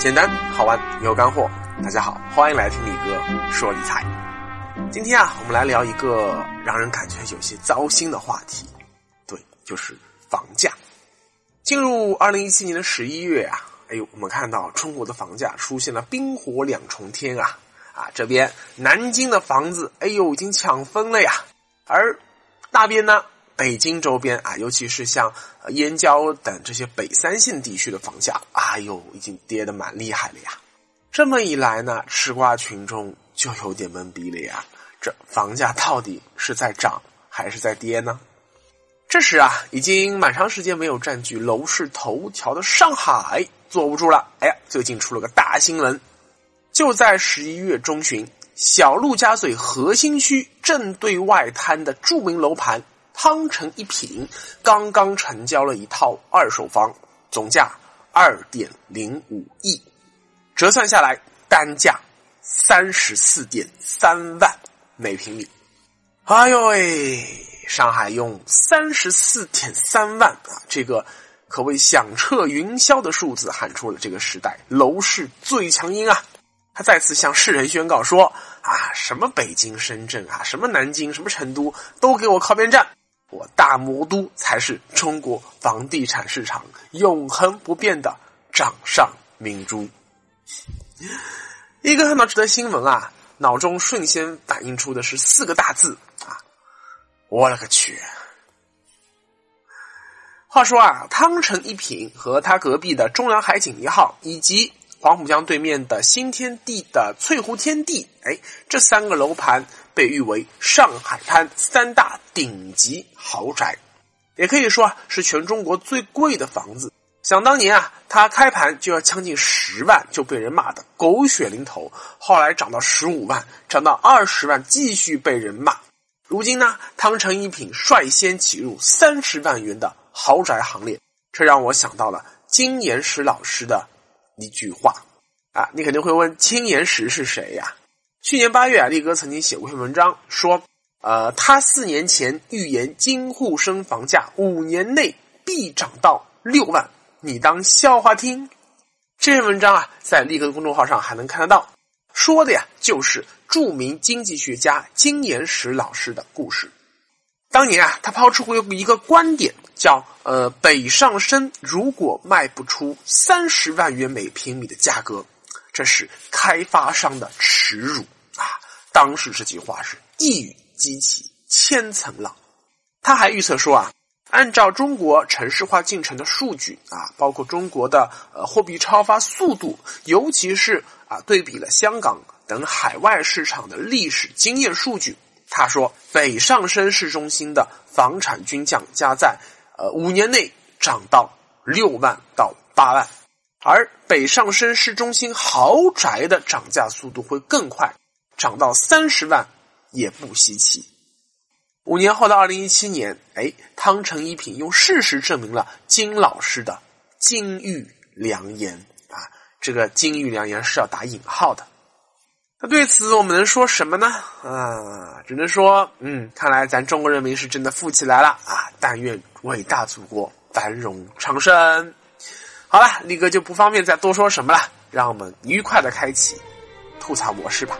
简单好玩有干货，大家好，欢迎来听李哥说理财。今天啊，我们来聊一个让人感觉有些糟心的话题，对，就是房价。进入二零一七年的十一月啊，哎呦，我们看到中国的房价出现了冰火两重天啊啊！这边南京的房子，哎呦，已经抢疯了呀，而那边呢？北京周边啊，尤其是像燕郊等这些北三线地区的房价，哎呦，已经跌得蛮厉害了呀。这么一来呢，吃瓜群众就有点懵逼了呀。这房价到底是在涨还是在跌呢？这时啊，已经蛮长时间没有占据楼市头条的上海坐不住了。哎呀，最近出了个大新闻，就在十一月中旬，小陆家嘴核心区正对外滩的著名楼盘。汤臣一品刚刚成交了一套二手房，总价二点零五亿，折算下来单价三十四点三万每平米。哎呦喂，上海用三十四点三万啊，这个可谓响彻云霄的数字，喊出了这个时代楼市最强音啊！他再次向世人宣告说：啊，什么北京、深圳啊，什么南京、什么成都，都给我靠边站！我大魔都才是中国房地产市场永恒不变的掌上明珠。一个看到这则新闻啊，脑中瞬间反映出的是四个大字啊！我勒个去！话说啊，汤臣一品和他隔壁的中粮海景一号，以及黄浦江对面的新天地的翠湖天地，哎，这三个楼盘。被誉为上海滩三大顶级豪宅，也可以说啊是全中国最贵的房子。想当年啊，它开盘就要将近十万，就被人骂的狗血淋头。后来涨到十五万，涨到二十万，继续被人骂。如今呢，汤臣一品率先挤入三十万元的豪宅行列，这让我想到了金岩石老师的一句话啊。你肯定会问，金岩石是谁呀？去年八月啊，力哥曾经写过一篇文章，说，呃，他四年前预言京沪深房价五年内必涨到六万，你当笑话听。这篇文章啊，在力哥的公众号上还能看得到，说的呀就是著名经济学家金岩石老师的故事。当年啊，他抛出过一个观点，叫呃，北上深如果卖不出三十万元每平米的价格。这是开发商的耻辱啊！当时这句话是一语激起千层浪。他还预测说啊，按照中国城市化进程的数据啊，包括中国的呃货币超发速度，尤其是啊对比了香港等海外市场的历史经验数据，他说北上深市中心的房产均价加在呃五年内涨到六万到八万。而北上深市中心豪宅的涨价速度会更快，涨到三十万也不稀奇。五年后的二零一七年，哎，汤臣一品用事实证明了金老师的金玉良言啊！这个金玉良言是要打引号的。那对此我们能说什么呢？啊，只能说，嗯，看来咱中国人民是真的富起来了啊！但愿伟大祖国繁荣昌盛。好了，力哥就不方便再多说什么了，让我们愉快的开启吐槽模式吧。